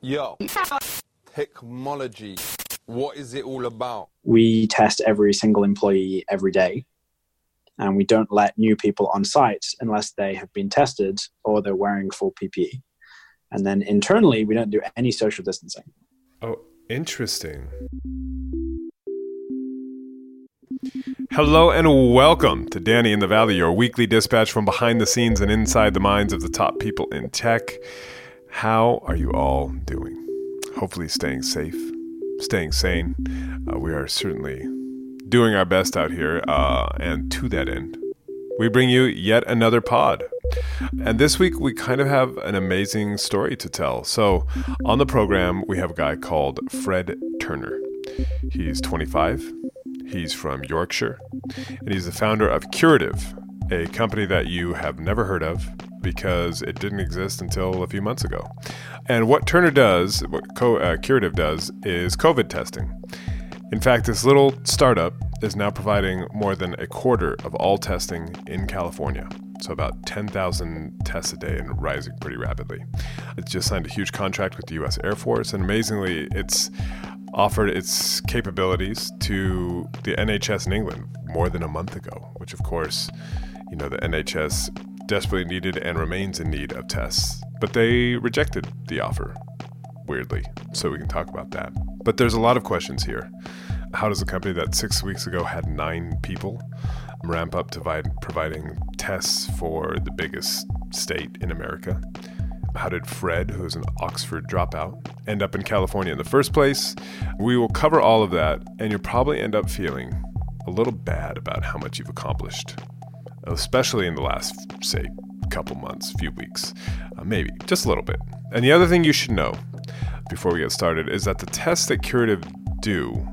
Yo, technology. What is it all about? we test every single employee every day and we don't let new people on site unless they have been tested or they're wearing full ppe and then internally we don't do any social distancing Oh, interesting. Hello and welcome to Danny in the Valley, your weekly dispatch from behind the scenes and inside the minds of the top people in tech. How are you all doing? Hopefully, staying safe, staying sane. Uh, we are certainly doing our best out here, uh, and to that end, we bring you yet another pod. And this week, we kind of have an amazing story to tell. So, on the program, we have a guy called Fred Turner. He's 25, he's from Yorkshire, and he's the founder of Curative, a company that you have never heard of because it didn't exist until a few months ago. And what Turner does, what Co- uh, Curative does, is COVID testing. In fact, this little startup is now providing more than a quarter of all testing in California. So, about 10,000 tests a day and rising pretty rapidly. It's just signed a huge contract with the US Air Force, and amazingly, it's offered its capabilities to the NHS in England more than a month ago, which, of course, you know, the NHS desperately needed and remains in need of tests. But they rejected the offer weirdly. So we can talk about that. But there's a lot of questions here. How does a company that six weeks ago had nine people ramp up to vi- providing tests for the biggest state in America? How did Fred, who's an Oxford dropout, end up in California in the first place? We will cover all of that, and you'll probably end up feeling a little bad about how much you've accomplished, especially in the last, say, couple months, few weeks, uh, maybe just a little bit. And the other thing you should know before we get started is that the tests that Curative do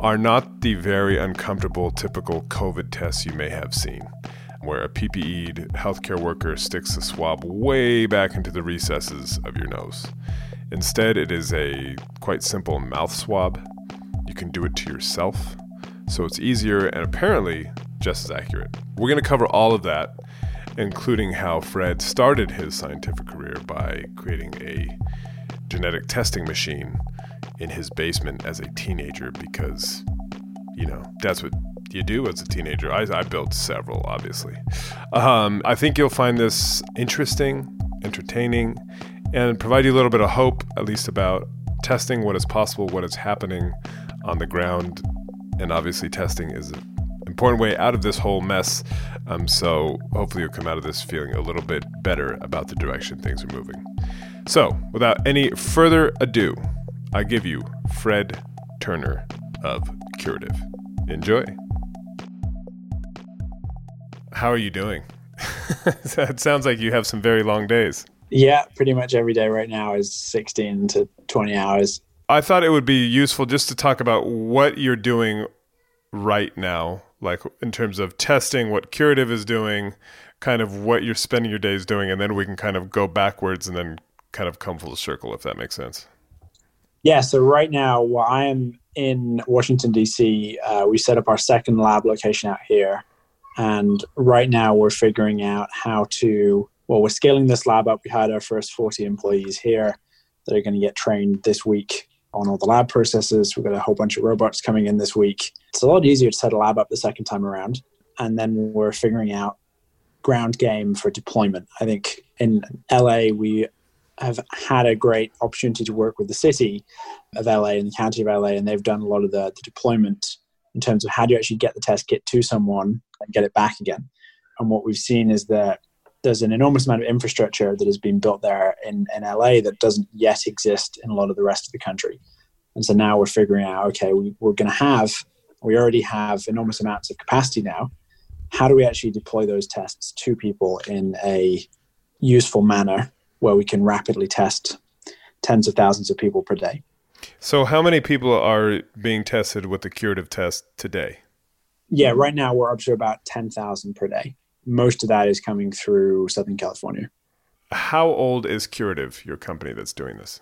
are not the very uncomfortable typical COVID tests you may have seen, where a PPE'd healthcare worker sticks a swab way back into the recesses of your nose. Instead, it is a quite simple mouth swab. You can do it to yourself, so it's easier and apparently just as accurate. We're going to cover all of that, including how Fred started his scientific career by creating a genetic testing machine in his basement as a teenager because, you know, that's what you do as a teenager. I, I built several, obviously. Um, I think you'll find this interesting, entertaining, and provide you a little bit of hope, at least about testing what is possible, what is happening on the ground. And obviously, testing is an important way out of this whole mess. Um, so hopefully, you'll come out of this feeling a little bit better about the direction things are moving. So, without any further ado, I give you Fred Turner of Curative. Enjoy. How are you doing? it sounds like you have some very long days. yeah pretty much every day right now is 16 to 20 hours I thought it would be useful just to talk about what you're doing right now, like in terms of testing, what Curative is doing, kind of what you're spending your days doing, and then we can kind of go backwards and then kind of come full circle, if that makes sense. Yeah, so right now, well, I am in Washington, D.C. Uh, we set up our second lab location out here. And right now, we're figuring out how to, well, we're scaling this lab up. We had our first 40 employees here that are going to get trained this week on all the lab processes. We've got a whole bunch of robots coming in this week. It's a lot easier to set a lab up the second time around. And then we're figuring out ground game for deployment. I think in LA, we have had a great opportunity to work with the city of LA and the county of LA, and they've done a lot of the, the deployment in terms of how do you actually get the test kit to someone and get it back again. And what we've seen is that there's an enormous amount of infrastructure that has been built there in, in LA that doesn't yet exist in a lot of the rest of the country. And so now we're figuring out okay, we, we're going to have, we already have enormous amounts of capacity now. How do we actually deploy those tests to people in a useful manner where we can rapidly test tens of thousands of people per day. So, how many people are being tested with the curative test today? Yeah, right now we're up to about 10,000 per day. Most of that is coming through Southern California. How old is Curative, your company that's doing this?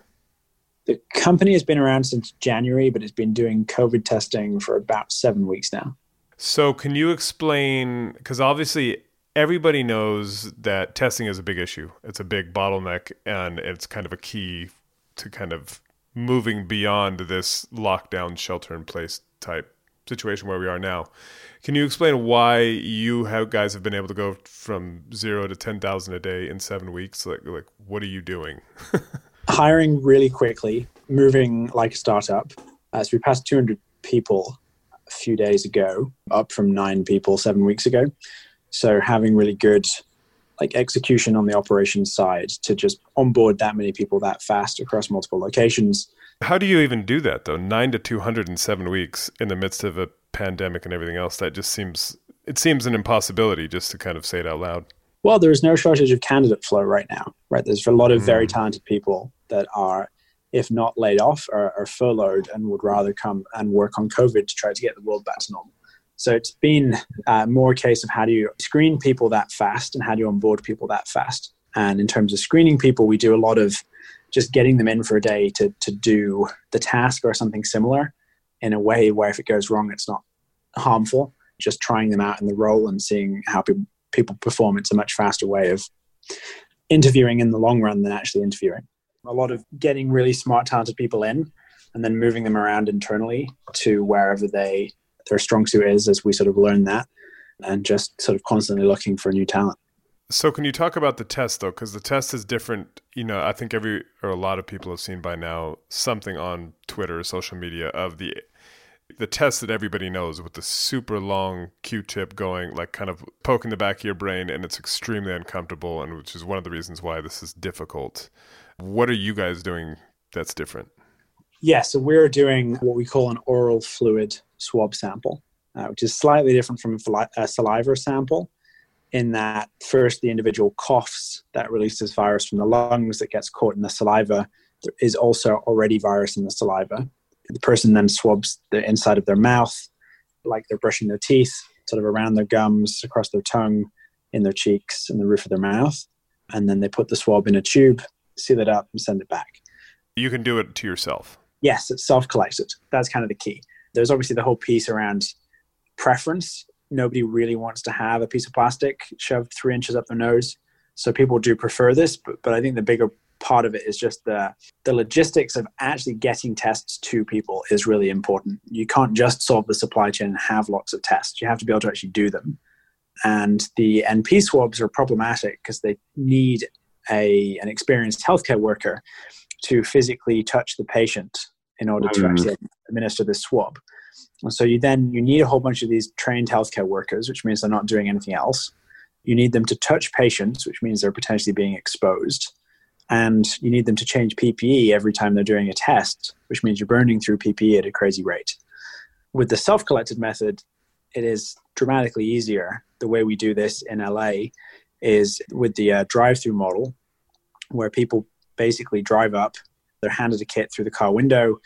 The company has been around since January, but it's been doing COVID testing for about seven weeks now. So, can you explain? Because obviously, everybody knows that testing is a big issue. It's a big bottleneck, and it's kind of a key to kind of moving beyond this lockdown, shelter in place type situation where we are now. Can you explain why you have guys have been able to go from zero to ten thousand a day in seven weeks? Like, like what are you doing? Hiring really quickly, moving like a startup. Uh, so we passed 200 people a few days ago, up from nine people seven weeks ago. So having really good like execution on the operations side to just onboard that many people that fast across multiple locations. How do you even do that though? Nine to two hundred in seven weeks in the midst of a pandemic and everything else. That just seems it seems an impossibility just to kind of say it out loud. Well, there's no shortage of candidate flow right now. Right, there's a lot of very mm. talented people that are, if not laid off, are, are furloughed and would rather come and work on COVID to try to get the world back to normal. So it's been uh, more a case of how do you screen people that fast and how do you onboard people that fast. And in terms of screening people, we do a lot of just getting them in for a day to, to do the task or something similar in a way where if it goes wrong, it's not harmful. Just trying them out in the role and seeing how people, people perform. It's a much faster way of interviewing in the long run than actually interviewing. A lot of getting really smart, talented people in and then moving them around internally to wherever they their strong suit is as we sort of learn that and just sort of constantly looking for new talent. So can you talk about the test though? Because the test is different. You know, I think every or a lot of people have seen by now something on Twitter or social media of the the test that everybody knows with the super long Q-tip going like kind of poking the back of your brain, and it's extremely uncomfortable, and which is one of the reasons why this is difficult. What are you guys doing that's different? Yeah, so we're doing what we call an oral fluid swab sample, uh, which is slightly different from a saliva sample in that first the individual coughs that releases virus from the lungs that gets caught in the saliva. There is also already virus in the saliva. The person then swabs the inside of their mouth like they're brushing their teeth, sort of around their gums, across their tongue, in their cheeks, and the roof of their mouth. And then they put the swab in a tube, seal it up, and send it back. You can do it to yourself. Yes, it's self collected. That's kind of the key there's obviously the whole piece around preference. Nobody really wants to have a piece of plastic shoved three inches up their nose. So people do prefer this, but, but I think the bigger part of it is just the the logistics of actually getting tests to people is really important. You can't just solve the supply chain and have lots of tests. You have to be able to actually do them. And the NP swabs are problematic because they need a an experienced healthcare worker to physically touch the patient in order to mm. actually administer this swab. And so you then you need a whole bunch of these trained healthcare workers, which means they're not doing anything else. You need them to touch patients, which means they're potentially being exposed. And you need them to change PPE every time they're doing a test, which means you're burning through PPE at a crazy rate. With the self collected method, it is dramatically easier. The way we do this in LA is with the uh, drive through model, where people basically drive up, they're handed a kit through the car window.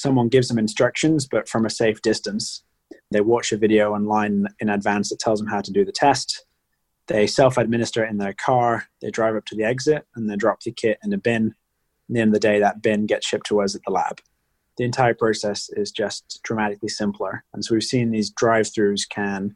Someone gives them instructions, but from a safe distance. They watch a video online in advance that tells them how to do the test. They self administer it in their car. They drive up to the exit and they drop the kit in a bin. At the end of the day, that bin gets shipped to us at the lab. The entire process is just dramatically simpler. And so we've seen these drive throughs can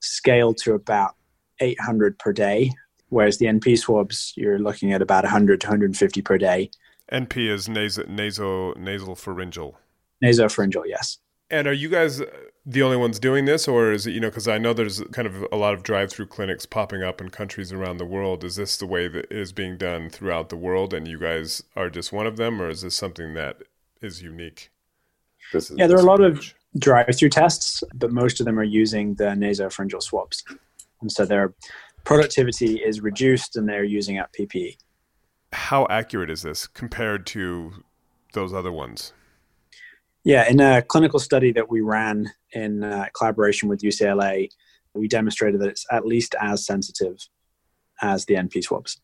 scale to about 800 per day, whereas the NP swabs, you're looking at about 100 to 150 per day. NP is nasal, nasal, nasal pharyngeal. Nasopharyngeal, yes. And are you guys the only ones doing this, or is it you know? Because I know there's kind of a lot of drive-through clinics popping up in countries around the world. Is this the way that it is being done throughout the world, and you guys are just one of them, or is this something that is unique? This is, yeah, there are a lot approach. of drive-through tests, but most of them are using the nasopharyngeal swabs, and so their productivity is reduced, and they're using up PPE how accurate is this compared to those other ones? Yeah, in a clinical study that we ran in uh, collaboration with UCLA, we demonstrated that it's at least as sensitive as the NP swabs.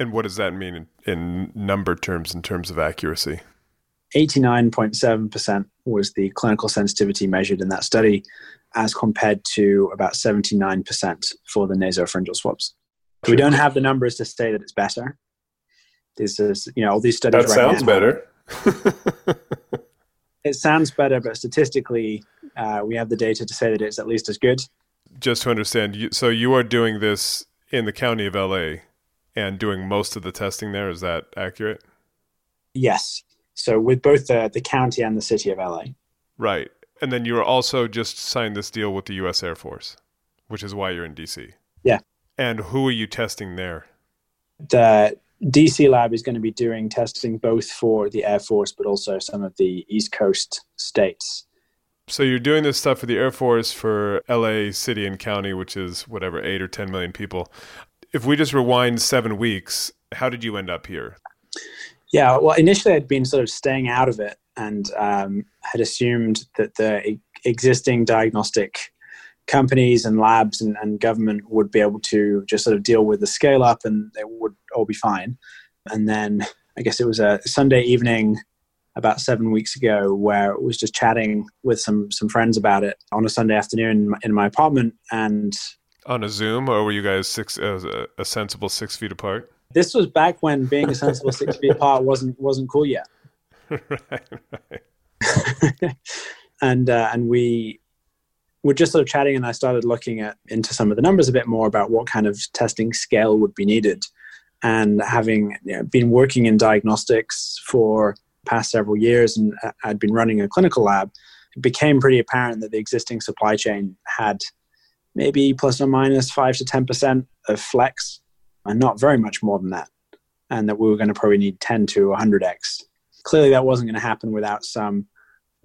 And what does that mean in, in number terms, in terms of accuracy? 89.7% was the clinical sensitivity measured in that study, as compared to about 79% for the nasopharyngeal swabs. We don't have the numbers to say that it's better. This is, you know, all these studies. That right sounds now, better. it sounds better, but statistically, uh, we have the data to say that it's at least as good. Just to understand, you, so you are doing this in the county of LA and doing most of the testing there. Is that accurate? Yes. So with both the, the county and the city of LA. Right. And then you are also just signed this deal with the U.S. Air Force, which is why you're in D.C. Yeah. And who are you testing there? The DC lab is going to be doing testing both for the Air Force, but also some of the East Coast states. So you're doing this stuff for the Air Force for LA city and county, which is whatever, eight or 10 million people. If we just rewind seven weeks, how did you end up here? Yeah, well, initially I'd been sort of staying out of it and um, had assumed that the existing diagnostic companies and labs and, and, government would be able to just sort of deal with the scale up and it would all be fine. And then I guess it was a Sunday evening about seven weeks ago where I was just chatting with some some friends about it on a Sunday afternoon in my apartment and on a Zoom or were you guys six uh, a sensible six feet apart? This was back when being a sensible six feet apart wasn't wasn't cool yet. right, right. and uh, and we were just sort of chatting, and I started looking at into some of the numbers a bit more about what kind of testing scale would be needed. And having you know, been working in diagnostics for past several years, and uh, I'd been running a clinical lab, it became pretty apparent that the existing supply chain had maybe plus or minus five to ten percent of flex and not very much more than that. And that we were going to probably need 10 to 100x. Clearly, that wasn't going to happen without some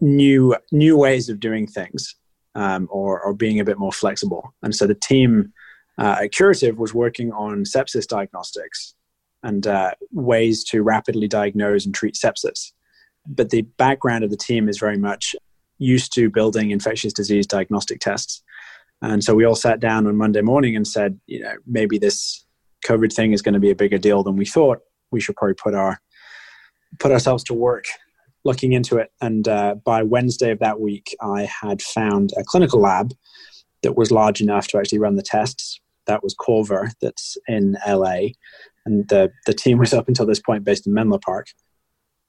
new new ways of doing things um, or, or being a bit more flexible. And so the team uh, at Curative was working on sepsis diagnostics and uh, ways to rapidly diagnose and treat sepsis. But the background of the team is very much used to building infectious disease diagnostic tests. And so we all sat down on Monday morning and said, you know, maybe this COVID thing is going to be a bigger deal than we thought, we should probably put our put ourselves to work looking into it. And uh, by Wednesday of that week, I had found a clinical lab that was large enough to actually run the tests. That was Korva, that's in LA, and the the team was up until this point based in Menlo Park.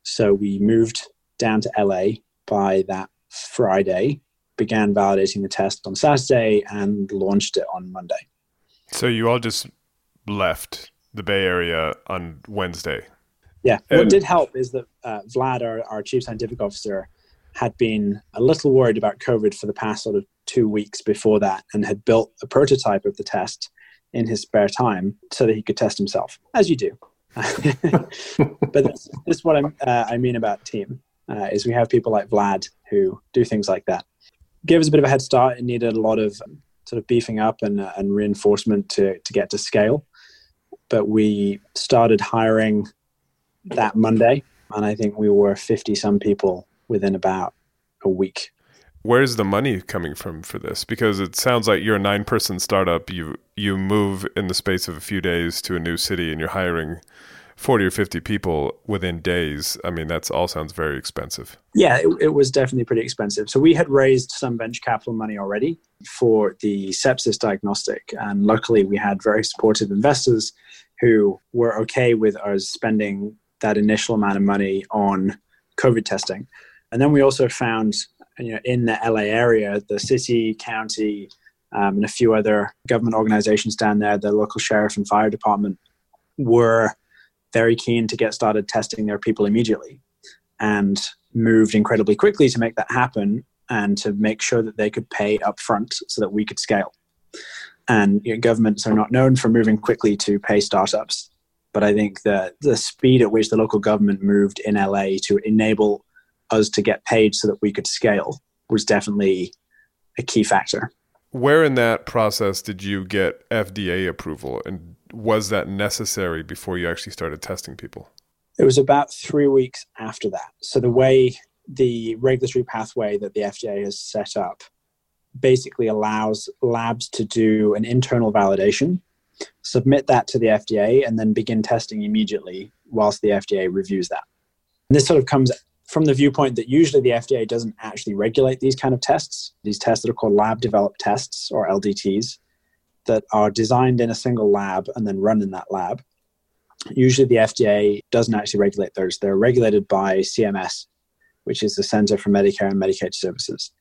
So we moved down to LA by that Friday, began validating the test on Saturday, and launched it on Monday. So you all just left the Bay Area on Wednesday. Yeah, what did help is that uh, Vlad, our, our chief scientific officer, had been a little worried about COVID for the past sort of two weeks before that and had built a prototype of the test in his spare time so that he could test himself, as you do. but this, this, is what I'm, uh, I mean about team, uh, is we have people like Vlad who do things like that. Gave us a bit of a head start. It needed a lot of um, sort of beefing up and, uh, and reinforcement to, to get to scale but we started hiring that Monday, and I think we were 50 some people within about a week. Where's the money coming from for this? Because it sounds like you're a nine person startup. You you move in the space of a few days to a new city and you're hiring 40 or 50 people within days. I mean, that's all sounds very expensive. Yeah, it, it was definitely pretty expensive. So we had raised some venture capital money already for the sepsis diagnostic. And luckily, we had very supportive investors who were okay with us spending that initial amount of money on COVID testing. And then we also found, you know, in the LA area, the city, county, um, and a few other government organizations down there, the local sheriff and fire department, were very keen to get started testing their people immediately and moved incredibly quickly to make that happen and to make sure that they could pay upfront so that we could scale. And you know, governments are not known for moving quickly to pay startups. But I think that the speed at which the local government moved in LA to enable us to get paid so that we could scale was definitely a key factor. Where in that process did you get FDA approval? And was that necessary before you actually started testing people? It was about three weeks after that. So the way the regulatory pathway that the FDA has set up basically allows labs to do an internal validation submit that to the FDA, and then begin testing immediately whilst the FDA reviews that. And this sort of comes from the viewpoint that usually the FDA doesn't actually regulate these kind of tests. These tests that are called lab developed tests or LDTs that are designed in a single lab and then run in that lab. Usually the FDA doesn't actually regulate those. They're regulated by CMS, which is the Center for Medicare and Medicaid Services.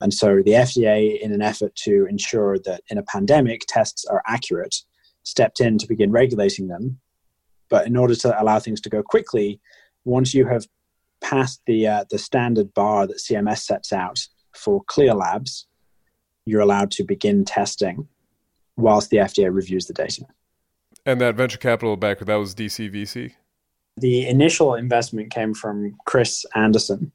And so the FDA, in an effort to ensure that in a pandemic tests are accurate, stepped in to begin regulating them. But in order to allow things to go quickly, once you have passed the uh, the standard bar that CMS sets out for CLIA labs, you're allowed to begin testing whilst the FDA reviews the data. And that venture capital backer, that was DCVC? The initial investment came from Chris Anderson.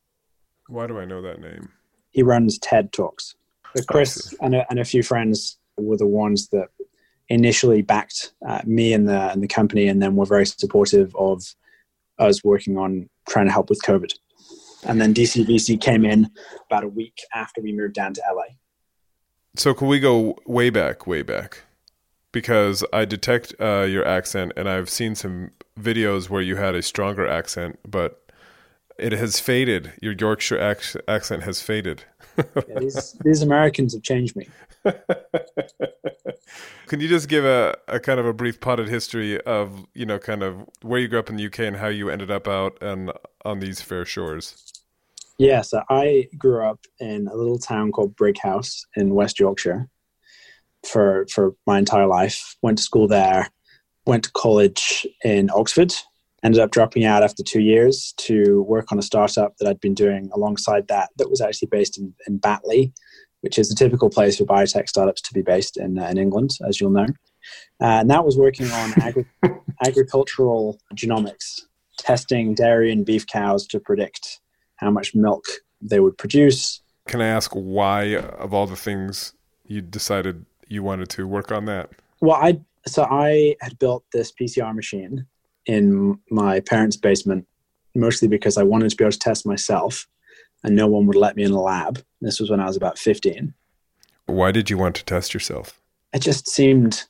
Why do I know that name? He runs TED Talks. But Chris and a, and a few friends were the ones that initially backed uh, me and the, and the company and then were very supportive of us working on trying to help with COVID. And then DCVC came in about a week after we moved down to LA. So, can we go way back, way back? Because I detect uh, your accent, and I've seen some videos where you had a stronger accent, but it has faded. Your Yorkshire ac- accent has faded. yeah, these, these Americans have changed me. Can you just give a, a kind of a brief potted history of you know kind of where you grew up in the UK and how you ended up out and on these fair shores? Yeah, so I grew up in a little town called Brighouse in West Yorkshire for for my entire life. Went to school there, went to college in Oxford, ended up dropping out after two years to work on a startup that I'd been doing alongside that that was actually based in, in Batley, which is a typical place for biotech startups to be based in, uh, in England, as you'll know. Uh, and that was working on agri- agricultural genomics, testing dairy and beef cows to predict how much milk they would produce. Can I ask why, of all the things, you decided you wanted to work on that? Well, I so I had built this PCR machine in my parents' basement, mostly because I wanted to be able to test myself, and no one would let me in the lab. This was when I was about fifteen. Why did you want to test yourself? It just seemed,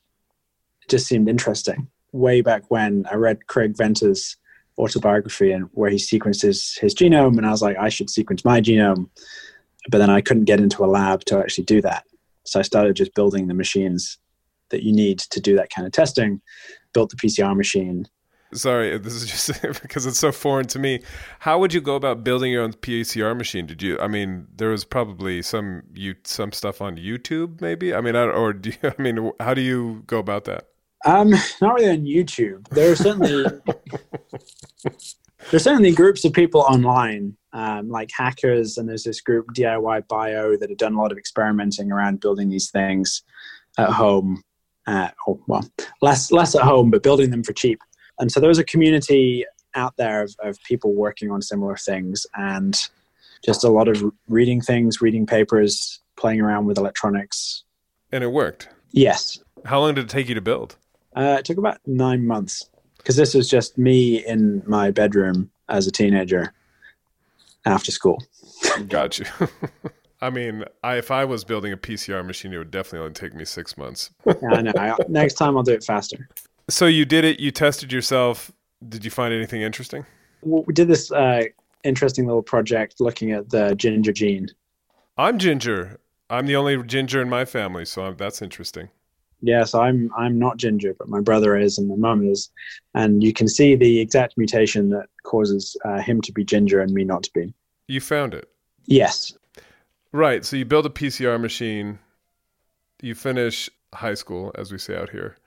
it just seemed interesting. Way back when I read Craig Venter's autobiography and where he sequenced his, his genome and i was like i should sequence my genome but then i couldn't get into a lab to actually do that so i started just building the machines that you need to do that kind of testing built the pcr machine sorry this is just because it's so foreign to me how would you go about building your own pcr machine did you i mean there was probably some you some stuff on youtube maybe i mean I, or do you, i mean how do you go about that um, not really on YouTube. There are certainly there's certainly groups of people online, um, like hackers, and there's this group DIY Bio that have done a lot of experimenting around building these things at home. Uh, or, well, less less at home, but building them for cheap. And so there's a community out there of, of people working on similar things, and just a lot of reading things, reading papers, playing around with electronics. And it worked. Yes. How long did it take you to build? Uh, it took about nine months because this was just me in my bedroom as a teenager after school. Got you. I mean, I, if I was building a PCR machine, it would definitely only take me six months. yeah, I know. I, next time I'll do it faster. So you did it. You tested yourself. Did you find anything interesting? Well, we did this uh, interesting little project looking at the ginger gene. I'm ginger. I'm the only ginger in my family, so I'm, that's interesting. Yes, I'm I'm not ginger, but my brother is and my mum is, and you can see the exact mutation that causes uh, him to be ginger and me not to be. You found it. Yes. Right. So you build a PCR machine. You finish high school, as we say out here,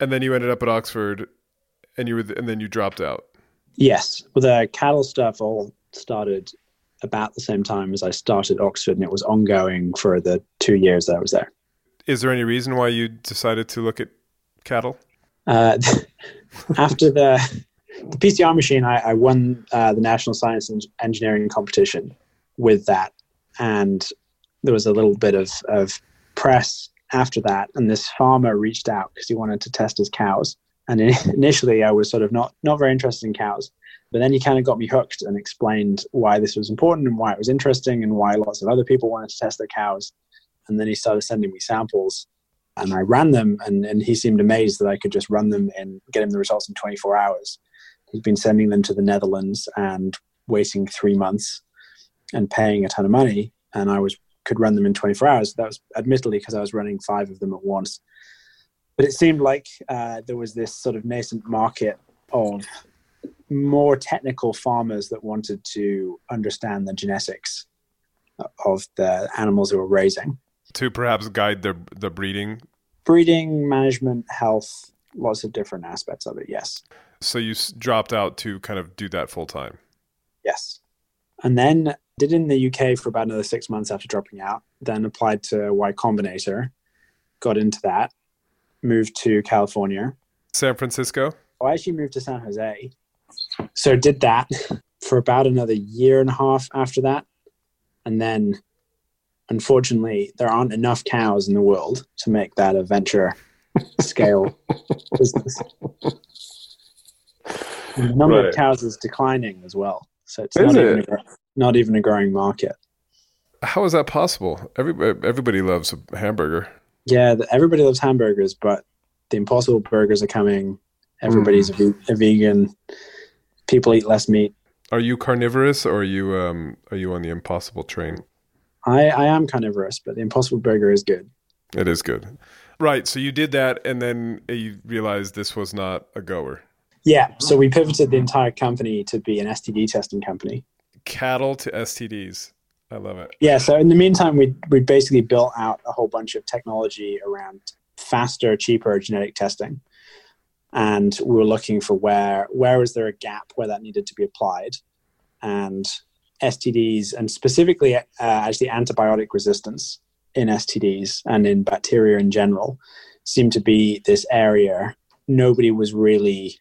and then you ended up at Oxford, and you were and then you dropped out. Yes. Well, the cattle stuff all started about the same time as I started Oxford, and it was ongoing for the two years that I was there. Is there any reason why you decided to look at cattle? Uh, after the, the, PCR machine, I, I won uh, the National Science and Engineering competition with that. And there was a little bit of, of press after that. And this farmer reached out because he wanted to test his cows. And initially, I was sort of not, not very interested in cows. But then he kind of got me hooked and explained why this was important and why it was interesting and why lots of other people wanted to test their cows and then he started sending me samples and I ran them, and, and he seemed amazed that I could just run them and get him the results in 24 hours. He'd been sending them to the Netherlands and waiting three months and paying a ton of money, and I was could run them in 24 hours. That was admittedly because I was running five of them at once. But it seemed like uh, there was this sort of nascent market of more technical farmers that wanted to understand the genetics of the animals they were raising. To perhaps guide the the breeding? Breeding management health lots of different aspects of it yes. So you dropped out to kind of do that full time? Yes and then did in the uk for about another six months after dropping out then applied to y combinator got into that moved to california. San francisco? Oh, I actually moved to san jose. So did that for about another year and a half after that. And then unfortunately there aren't enough cows in the world to make that a venture scale. Business the number right. of cows is declining as well so it's not, it? even a, not even a growing market how is that possible everybody, everybody loves a hamburger yeah everybody loves hamburgers but the impossible burgers are coming everybody's mm. a, a vegan people eat less meat are you carnivorous or are you um, are you on the impossible train? I, I am carnivorous, but the impossible burger is good. It is good. Right. So you did that and then you realized this was not a goer. Yeah. So we pivoted the entire company to be an STD testing company. Cattle to STDs. I love it. Yeah. So in the meantime, we we basically built out a whole bunch of technology around faster, cheaper genetic testing and we were looking for where where was there a gap where that needed to be applied and stds and specifically uh, actually antibiotic resistance in stds and in bacteria in general seemed to be this area nobody was really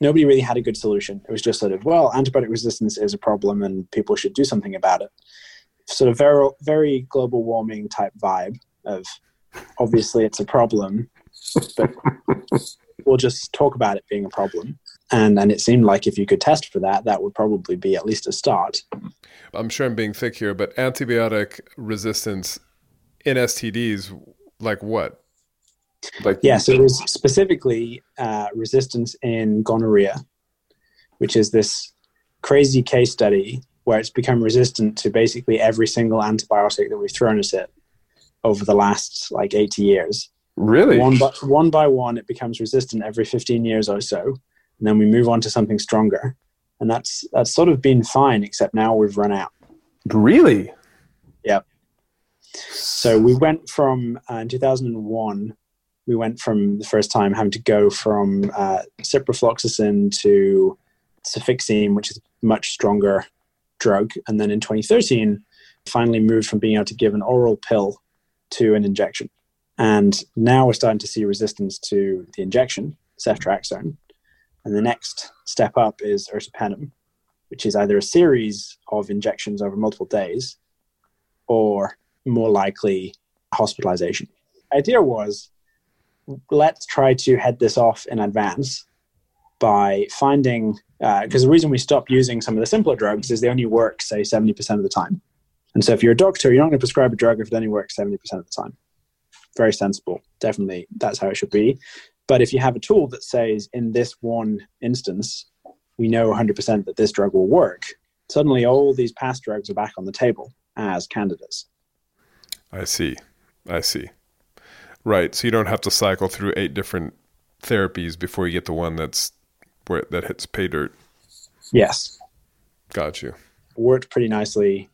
nobody really had a good solution it was just sort of well antibiotic resistance is a problem and people should do something about it sort of very very global warming type vibe of obviously it's a problem but we'll just talk about it being a problem. And and it seemed like if you could test for that, that would probably be at least a start. I'm sure I'm being thick here, but antibiotic resistance in STDs, like what? Like yeah, so it was specifically uh, resistance in gonorrhea, which is this crazy case study where it's become resistant to basically every single antibiotic that we've thrown at it over the last like 80 years. Really? One by, one by one, it becomes resistant every 15 years or so. And then we move on to something stronger. And that's, that's sort of been fine, except now we've run out. Really? Yep. So we went from, uh, in 2001, we went from the first time having to go from uh, ciprofloxacin to cefixime, which is a much stronger drug. And then in 2013, finally moved from being able to give an oral pill to an injection. And now we're starting to see resistance to the injection, ceftriaxone. And the next step up is ertapenem, which is either a series of injections over multiple days or more likely hospitalization. Idea was let's try to head this off in advance by finding, because uh, the reason we stop using some of the simpler drugs is they only work, say, 70% of the time. And so if you're a doctor, you're not going to prescribe a drug if it only works 70% of the time very sensible. Definitely, that's how it should be. But if you have a tool that says, in this one instance, we know 100% that this drug will work, suddenly all these past drugs are back on the table as candidates. I see. I see. Right. So you don't have to cycle through eight different therapies before you get the one that's where that hits pay dirt. Yes. Got you. Worked pretty nicely.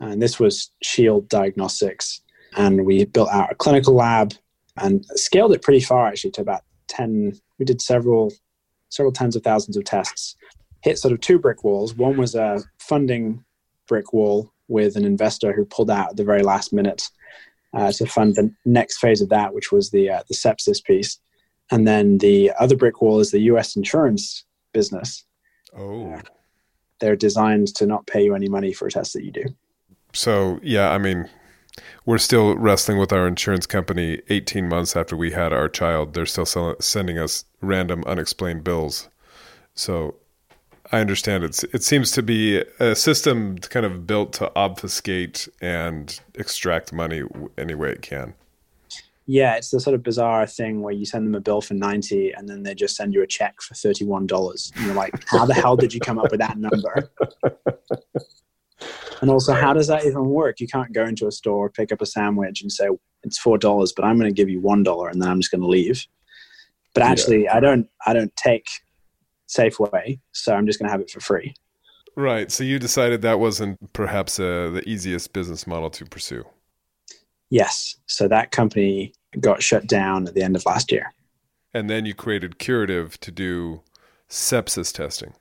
And this was Shield Diagnostics and we built out a clinical lab and scaled it pretty far actually to about 10 we did several several tens of thousands of tests hit sort of two brick walls one was a funding brick wall with an investor who pulled out at the very last minute uh, to fund the next phase of that which was the uh, the sepsis piece and then the other brick wall is the us insurance business oh uh, they're designed to not pay you any money for a test that you do so yeah i mean we're still wrestling with our insurance company 18 months after we had our child. They're still sell- sending us random unexplained bills. So I understand it's it seems to be a system kind of built to obfuscate and extract money any way it can. Yeah, it's the sort of bizarre thing where you send them a bill for 90 and then they just send you a check for $31. And you're like, how the hell did you come up with that number? And also, how does that even work? You can't go into a store, pick up a sandwich, and say it's four dollars, but I'm going to give you one dollar, and then I'm just going to leave. But actually, yeah. I don't. I don't take Safeway, so I'm just going to have it for free. Right. So you decided that wasn't perhaps uh, the easiest business model to pursue. Yes. So that company got shut down at the end of last year. And then you created Curative to do sepsis testing.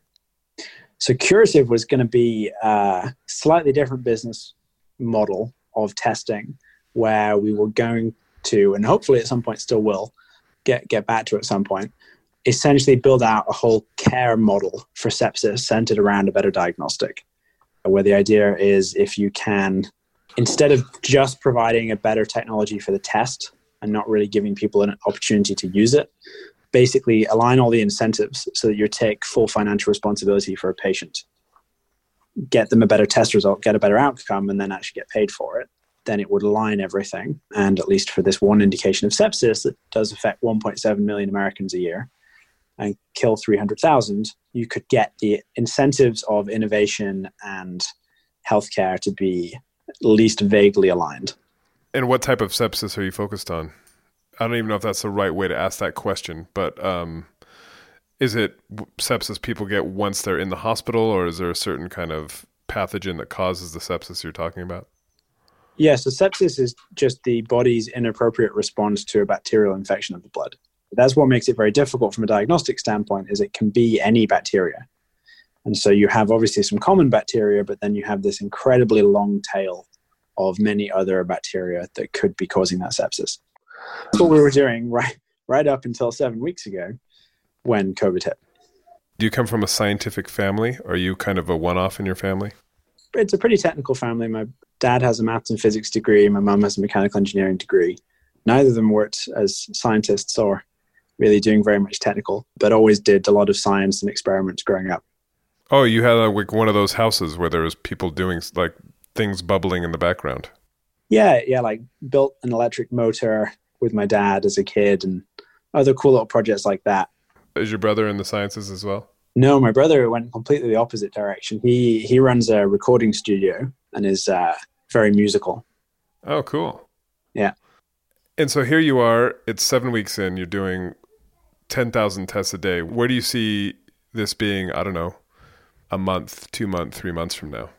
So Curative was going to be a slightly different business model of testing where we were going to, and hopefully at some point still will, get, get back to at some point, essentially build out a whole care model for sepsis centered around a better diagnostic. Where the idea is if you can, instead of just providing a better technology for the test and not really giving people an opportunity to use it, basically align all the incentives so that you take full financial responsibility for a patient get them a better test result get a better outcome and then actually get paid for it then it would align everything and at least for this one indication of sepsis that does affect 1.7 million americans a year and kill 300,000 you could get the incentives of innovation and healthcare to be at least vaguely aligned and what type of sepsis are you focused on I don't even know if that's the right way to ask that question, but um, is it sepsis people get once they're in the hospital, or is there a certain kind of pathogen that causes the sepsis you're talking about? Yeah, so sepsis is just the body's inappropriate response to a bacterial infection of the blood. That's what makes it very difficult from a diagnostic standpoint is it can be any bacteria. And so you have obviously some common bacteria, but then you have this incredibly long tail of many other bacteria that could be causing that sepsis. That's what we were doing right right up until seven weeks ago when COVID hit. Do you come from a scientific family? Are you kind of a one off in your family? It's a pretty technical family. My dad has a maths and physics degree, my mum has a mechanical engineering degree. Neither of them worked as scientists or really doing very much technical, but always did a lot of science and experiments growing up. Oh, you had a, like one of those houses where there was people doing like things bubbling in the background. Yeah, yeah, like built an electric motor, with my dad as a kid and other cool little projects like that. Is your brother in the sciences as well? No, my brother went completely the opposite direction. He he runs a recording studio and is uh, very musical. Oh, cool. Yeah. And so here you are. It's seven weeks in. You're doing ten thousand tests a day. Where do you see this being? I don't know, a month, two months, three months from now.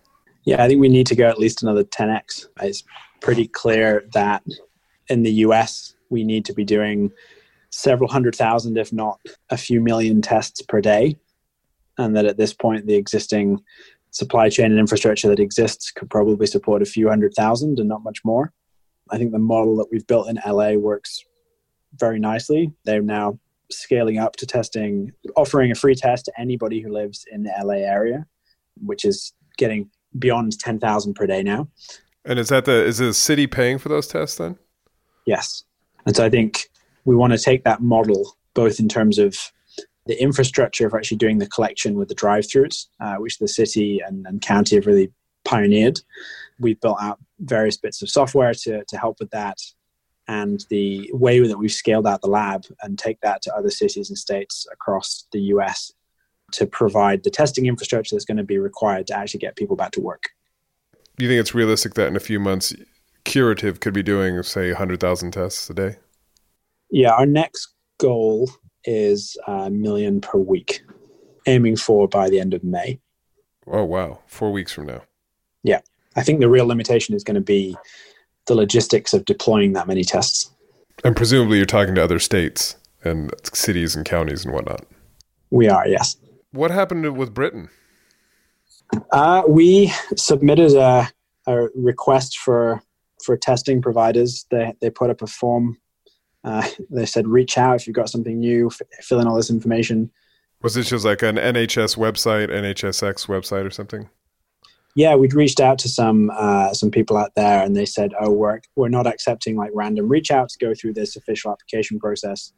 Yeah, I think we need to go at least another 10x. It's pretty clear that in the US, we need to be doing several hundred thousand, if not a few million tests per day. And that at this point, the existing supply chain and infrastructure that exists could probably support a few hundred thousand and not much more. I think the model that we've built in LA works very nicely. They're now scaling up to testing, offering a free test to anybody who lives in the LA area, which is getting beyond 10,000 per day now. And is that the is the city paying for those tests then? Yes. And so I think we want to take that model both in terms of the infrastructure of actually doing the collection with the drive-throughs, uh, which the city and, and, county have really pioneered. We've built out various bits of software to, to help with that, and the way that we've scaled out the lab and take that to other cities and states across the US to provide the testing infrastructure that's going to be required to actually get people back to work. Do you think it's realistic that in a few months curative could be doing, say, 100,000 tests a day? Yeah, our next goal is a million per week, aiming for by the end of May. Oh, wow. Four weeks from now. Yeah. I think the real limitation is going to be the logistics of deploying that many tests. And presumably you're talking to other states and cities and counties and whatnot. We are, yes. What happened with Britain? Uh, we submitted a, a request for for testing providers. They they put up a form. Uh, they said reach out if you've got something new. F- fill in all this information. Was this just like an NHS website, NHSX website, or something? Yeah, we'd reached out to some uh, some people out there, and they said, "Oh, we're we're not accepting like random reach outs. Go through this official application process."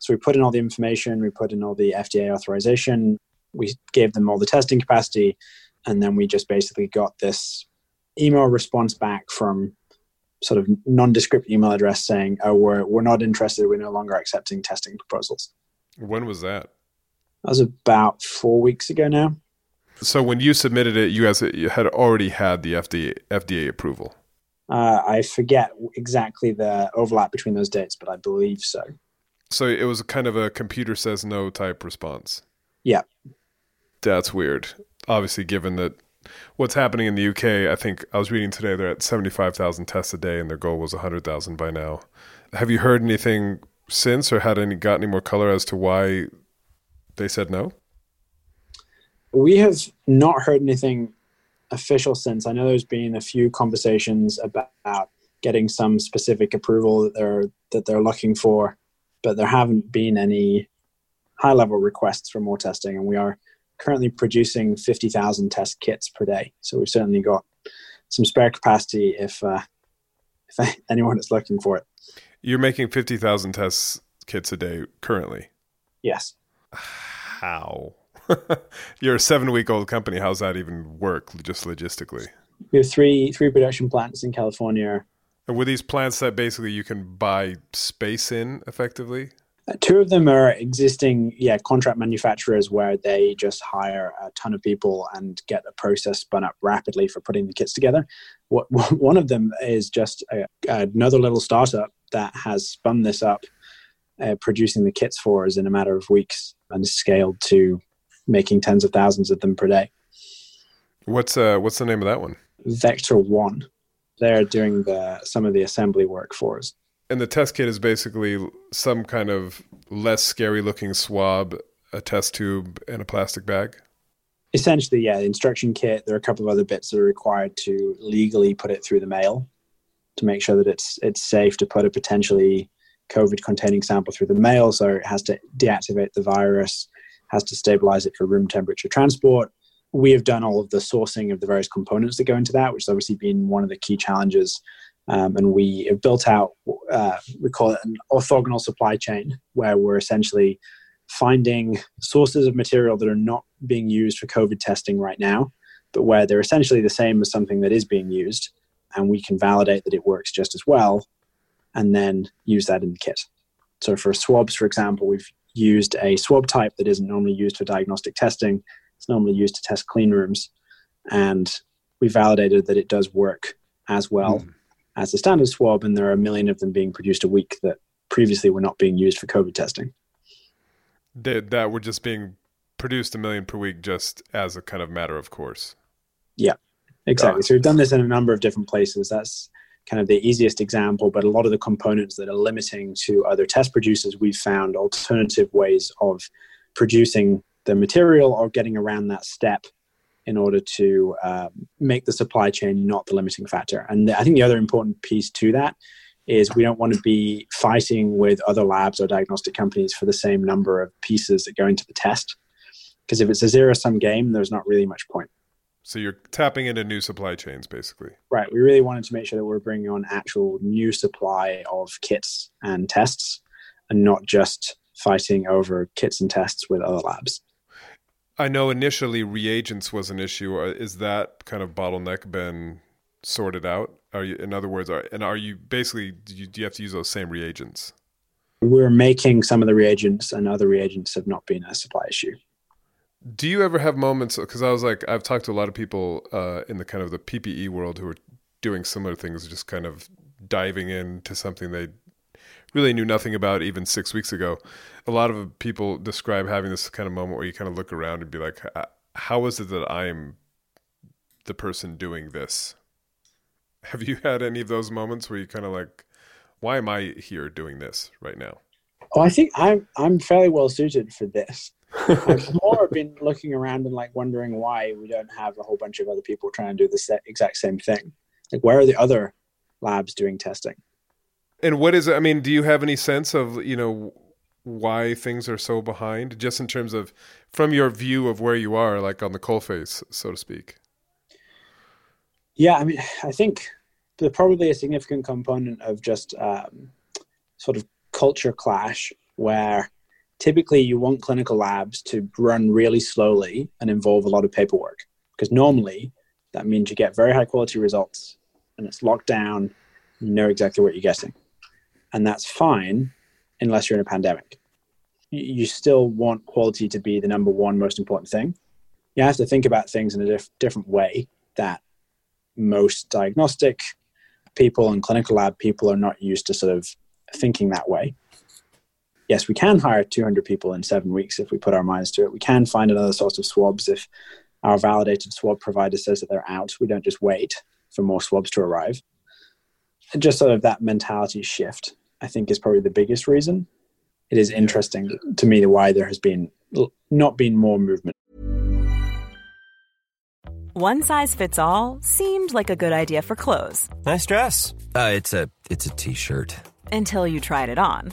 So we put in all the information, we put in all the FDA authorization, we gave them all the testing capacity, and then we just basically got this email response back from sort of nondescript email address saying, "Oh, we're we're not interested. We're no longer accepting testing proposals." When was that? That was about four weeks ago now. So when you submitted it, you guys had already had the FDA FDA approval. Uh, I forget exactly the overlap between those dates, but I believe so. So it was kind of a computer says no type response. Yeah. That's weird. Obviously, given that what's happening in the UK, I think I was reading today they're at 75,000 tests a day and their goal was 100,000 by now. Have you heard anything since or had any got any more color as to why they said no? We have not heard anything official since. I know there's been a few conversations about getting some specific approval that they're that they're looking for, but there haven't been any high level requests for more testing, and we are currently producing 50,000 test kits per day. So we've certainly got some spare capacity if uh, if anyone is looking for it. You're making 50,000 test kits a day currently. Yes. How? You're a seven week old company. How's that even work just logistically? We have three three production plants in California. And were these plants that basically you can buy space in effectively? Uh, two of them are existing, yeah, contract manufacturers where they just hire a ton of people and get a process spun up rapidly for putting the kits together. What, one of them is just a, another little startup that has spun this up, uh, producing the kits for us in a matter of weeks and scaled to making tens of thousands of them per day. What's uh, what's the name of that one? Vector One. They're doing the some of the assembly work for us. And the test kit is basically some kind of less scary looking swab, a test tube, and a plastic bag. Essentially, yeah, the instruction kit. There are a couple of other bits that are required to legally put it through the mail to make sure that it's it's safe to put a potentially COVID containing sample through the mail. So it has to deactivate the virus, has to stabilize it for room temperature transport. We have done all of the sourcing of the various components that go into that, which has obviously been one of the key challenges um, and we have built out, uh, we call it an orthogonal supply chain, where we're essentially finding sources of material that are not being used for COVID testing right now, but where they're essentially the same as something that is being used. And we can validate that it works just as well and then use that in the kit. So for swabs, for example, we've used a swab type that isn't normally used for diagnostic testing. It's normally used to test clean rooms. And we validated that it does work as well. Mm as the standard swab, and there are a million of them being produced a week that previously were not being used for COVID testing. That, that were just being produced a million per week just as a kind of matter of course. Yeah, exactly. So we've done this in a number of different places. That's kind of the easiest example, but a lot of the components that are limiting to other test producers, we've found alternative ways of producing the material or getting around that step in order to uh, make the supply chain not the limiting factor. And I think the other important piece to that is we don't want to be fighting with other labs or diagnostic companies for the same number of pieces that go into the test. Because if it's a zero sum game, there's not really much point. So you're tapping into new supply chains, basically. Right. We really wanted to make sure that we're bringing on actual new supply of kits and tests, and not just fighting over kits and tests with other labs. I know initially reagents was an issue. Uh, is that kind of bottleneck been sorted out? Are you, in other words, are, and are you basically do you, do you have to use those same reagents? We're making some of the reagents, and other reagents have not been a supply issue. Do you ever have moments? Because I was like, I've talked to a lot of people uh, in the kind of the PPE world who are doing similar things, just kind of diving into something they really knew nothing about even six weeks ago. A lot of people describe having this kind of moment where you kind of look around and be like, how is it that I'm the person doing this? Have you had any of those moments where you kind of like, why am I here doing this right now? Oh, I think I'm I'm fairly well suited for this. I've more have been looking around and like wondering why we don't have a whole bunch of other people trying to do the exact same thing. Like, where are the other labs doing testing? And what is it? I mean, do you have any sense of, you know, why things are so behind, just in terms of from your view of where you are, like on the coalface, so to speak? Yeah, I mean, I think there's probably a significant component of just um, sort of culture clash where typically you want clinical labs to run really slowly and involve a lot of paperwork because normally that means you get very high quality results and it's locked down You know exactly what you're getting. And that's fine unless you're in a pandemic. You still want quality to be the number one most important thing. You have to think about things in a diff- different way that most diagnostic people and clinical lab people are not used to sort of thinking that way. Yes, we can hire 200 people in seven weeks if we put our minds to it. We can find another source of swabs if our validated swab provider says that they're out. We don't just wait for more swabs to arrive. And just sort of that mentality shift, I think, is probably the biggest reason. It is interesting to me the why there has been not been more movement. One size fits all seemed like a good idea for clothes. Nice dress. Uh, it's a it's a t-shirt. Until you tried it on.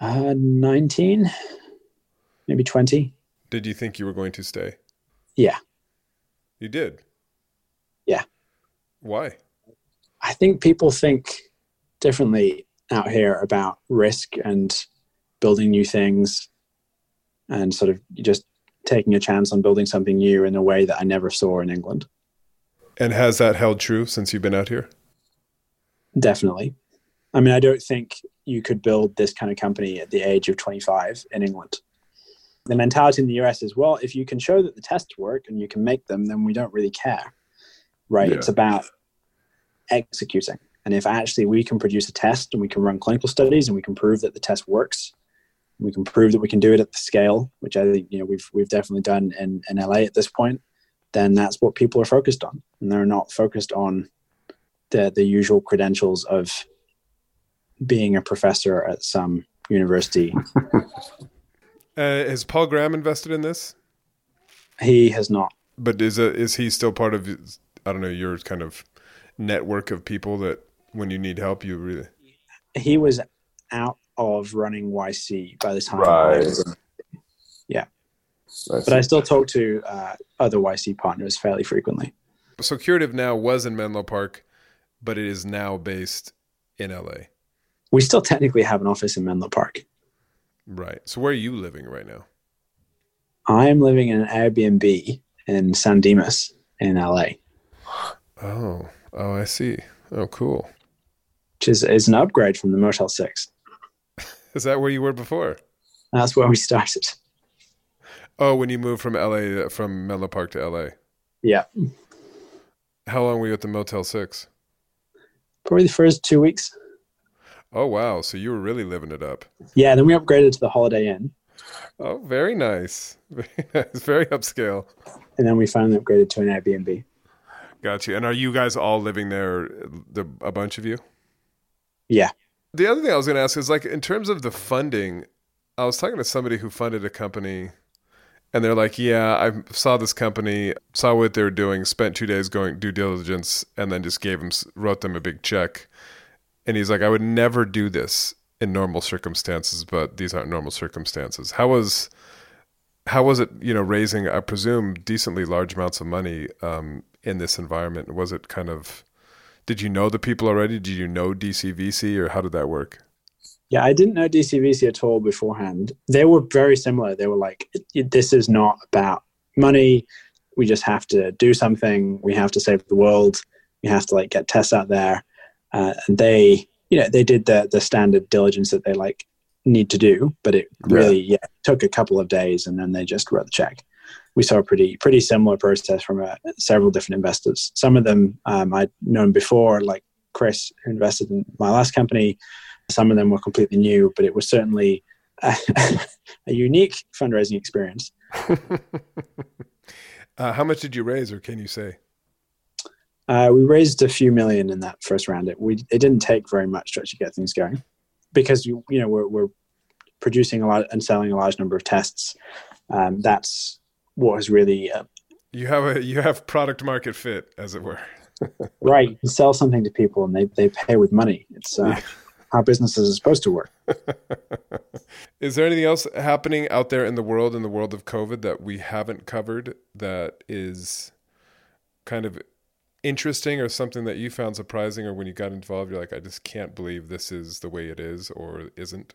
Uh, 19, maybe 20. Did you think you were going to stay? Yeah. You did? Yeah. Why? I think people think differently out here about risk and building new things and sort of just taking a chance on building something new in a way that I never saw in England. And has that held true since you've been out here? Definitely. I mean, I don't think you could build this kind of company at the age of 25 in England. The mentality in the US is, well, if you can show that the tests work and you can make them, then we don't really care, right? Yeah. It's about executing. And if actually we can produce a test and we can run clinical studies and we can prove that the test works, we can prove that we can do it at the scale, which I think you know we've we've definitely done in, in LA at this point, then that's what people are focused on. And they're not focused on the the usual credentials of being a professor at some university. uh, has Paul Graham invested in this? He has not. But is a, is he still part of I don't know your kind of network of people that when you need help you really? He was out of running YC by the time. Right. yeah. I but I still talk to uh, other YC partners fairly frequently. So Curative now was in Menlo Park, but it is now based in LA we still technically have an office in Menlo Park. Right. So where are you living right now? I am living in an Airbnb in San Dimas in LA. Oh, oh, I see. Oh, cool. Which is, is an upgrade from the Motel 6. is that where you were before? That's where we started. Oh, when you moved from LA, from Menlo Park to LA? Yeah. How long were you at the Motel 6? Probably the first two weeks. Oh wow! So you were really living it up. Yeah. Then we upgraded to the Holiday Inn. Oh, very nice. Very nice. Very upscale. And then we finally upgraded to an Airbnb. Got you. And are you guys all living there? The a bunch of you? Yeah. The other thing I was going to ask is like in terms of the funding. I was talking to somebody who funded a company, and they're like, "Yeah, I saw this company, saw what they were doing, spent two days going due diligence, and then just gave them, wrote them a big check." And he's like, I would never do this in normal circumstances, but these aren't normal circumstances. How was how was it, you know, raising, I presume, decently large amounts of money um, in this environment? Was it kind of, did you know the people already? Did you know DCVC or how did that work? Yeah, I didn't know DCVC at all beforehand. They were very similar. They were like, "This is not about money. We just have to do something. We have to save the world. We have to like get tests out there." Uh, and they, you know, they did the the standard diligence that they like need to do, but it really yeah. yeah took a couple of days, and then they just wrote the check. We saw a pretty pretty similar process from uh, several different investors. Some of them um, I'd known before, like Chris, who invested in my last company. Some of them were completely new, but it was certainly a, a unique fundraising experience. uh, how much did you raise, or can you say? Uh, we raised a few million in that first round. It we it didn't take very much to actually get things going, because you you know we're we're producing a lot and selling a large number of tests. Um, that's what has really uh, you have a you have product market fit, as it were. right, you sell something to people and they they pay with money. It's uh, how businesses are supposed to work. is there anything else happening out there in the world in the world of COVID that we haven't covered that is kind of interesting or something that you found surprising or when you got involved you're like I just can't believe this is the way it is or isn't?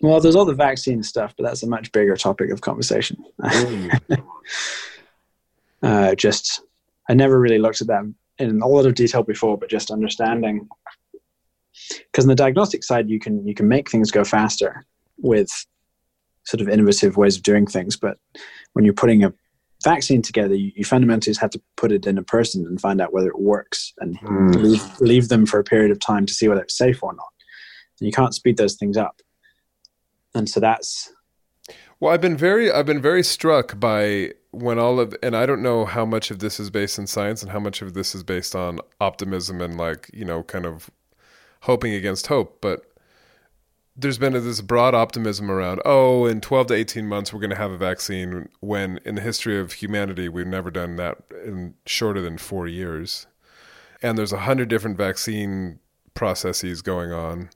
Well, there's all the vaccine stuff, but that's a much bigger topic of conversation. Mm. uh, just, I never really looked at that in a lot of detail before, but just understanding. Because on the diagnostic side, you can you can make things go faster with sort of innovative ways of doing things, but when you're putting a vaccine together, you, you, fundamentally just have to put it in a person and find out whether it works and mm. leave, leave, them for a period of time to see whether it's safe or not. And you can't speed those things up. And so that's. Well, I've been very, I've been very struck by when all of, and I don't know how much of this is based in science and how much of this is based on optimism and like you know, kind of hoping against hope, but there's been this broad optimism around, oh, in 12 to 18 months, we're going to have a vaccine, when in the history of humanity, we've never done that in shorter than four years. And there's a hundred different vaccine processes going on.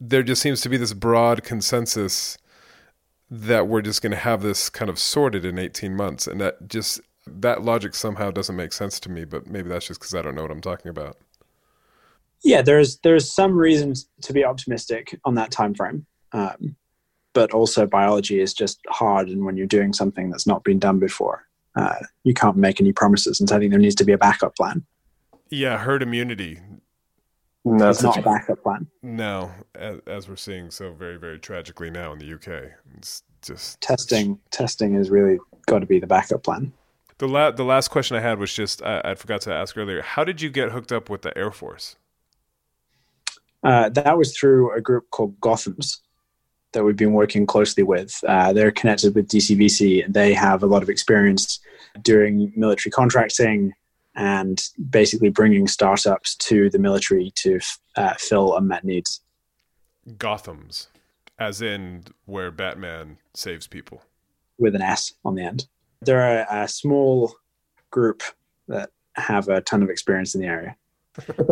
There just seems to be this broad consensus that we're just going to have this kind of sorted in 18 months. And that just, that logic somehow doesn't make sense to me, but maybe that's just because I don't know what I'm talking about yeah, there's there's some reasons to be optimistic on that time frame, um, but also biology is just hard, and when you're doing something that's not been done before, uh, you can't make any promises. And so I think there needs to be a backup plan. Yeah, herd immunity. That's not a backup plan. No, as, as, we're seeing so very very tragically now in the UK, it's just testing. Testing has really got to be the backup plan. The, la- the last question I had was just I, I forgot to ask earlier. How did you get hooked up with the Air Force? Uh, that was through a group called Gothams that we've been working closely with. Uh, they're connected with DCVC. And they have a lot of experience doing military contracting and basically bringing startups to the military to uh, fill unmet needs. Gothams, as in where Batman saves people. With an S on the end. They're a, a small group that have a ton of experience in the area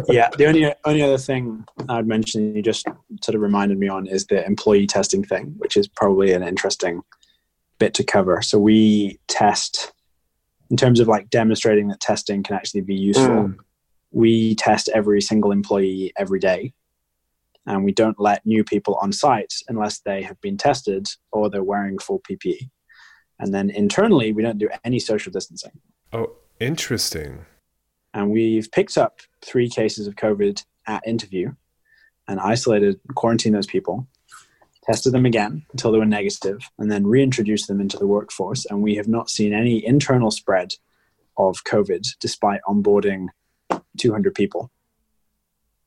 yeah, the only only other thing I'd mention you just sort of reminded me on is the employee testing thing, which is probably an interesting bit to cover. So we test in terms of like demonstrating that testing can actually be useful. Mm. We test every single employee every day, and we don't let new people on site unless they have been tested or they're wearing full PPE. And then internally, we don't do any social distancing. Oh, interesting. And we've picked up three cases of COVID at interview and isolated, quarantined those people, tested them again until they were negative, and then reintroduced them into the workforce. And we have not seen any internal spread of COVID despite onboarding 200 people.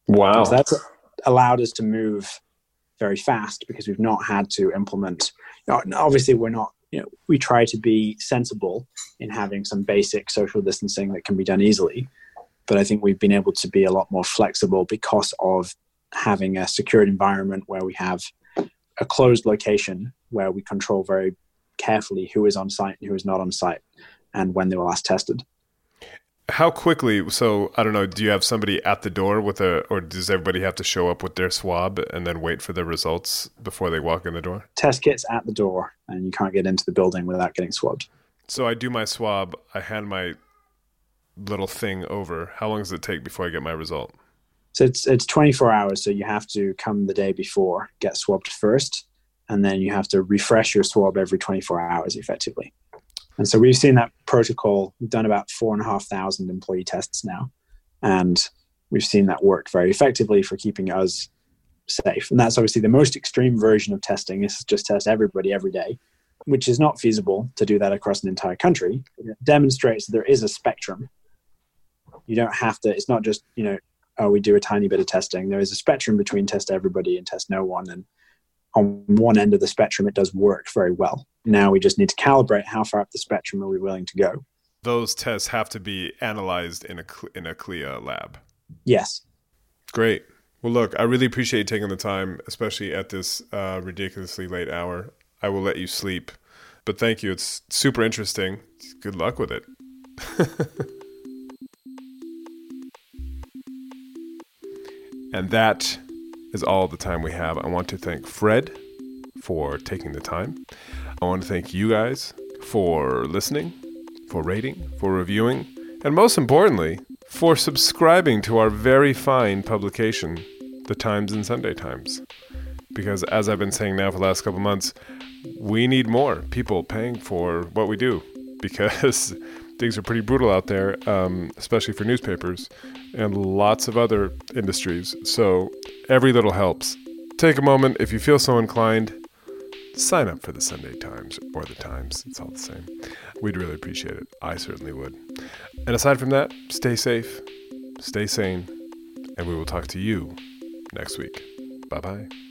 Wow. So that's allowed us to move very fast because we've not had to implement. You know, obviously, we're not. You know, we try to be sensible in having some basic social distancing that can be done easily but I think we've been able to be a lot more flexible because of having a secured environment where we have a closed location where we control very carefully who is on site and who is not on site and when they were last tested. How quickly? So I don't know. Do you have somebody at the door with a, or does everybody have to show up with their swab and then wait for the results before they walk in the door? Test kits at the door, and you can't get into the building without getting swabbed. So I do my swab. I hand my little thing over, how long does it take before I get my result? So it's it's 24 hours. So you have to come the day before, get swabbed first, and then you have to refresh your swab every 24 hours, effectively. And so we've seen that protocol We've done about four and a half thousand employee tests now, and we've seen that work very effectively for keeping us safe. And that's obviously the most extreme version of testing. Is just test everybody every day, which is not feasible to do that across an entire country. It demonstrates there is a spectrum. You don't have to. It's not just you know oh, we do a tiny bit of testing. There is a spectrum between test everybody and test no one. And on one end of the spectrum, it does work very well. Now we just need to calibrate how far up the spectrum are we willing to go. Those tests have to be analyzed in a in a CLIA lab. Yes. Great. Well, look, I really appreciate you taking the time, especially at this uh, ridiculously late hour. I will let you sleep, but thank you. It's super interesting. Good luck with it. And that is all the time we have. I want to thank Fred for taking the time. I want to thank you guys for listening, for rating, for reviewing, and most importantly, for subscribing to our very fine publication, The Times and Sunday Times. Because as I've been saying now for the last couple months, we need more people paying for what we do because things are pretty brutal out there, um, especially for newspapers and lots of other industries. So every little helps. Take a moment if you feel so inclined. Sign up for the Sunday Times or the Times. It's all the same. We'd really appreciate it. I certainly would. And aside from that, stay safe, stay sane, and we will talk to you next week. Bye bye.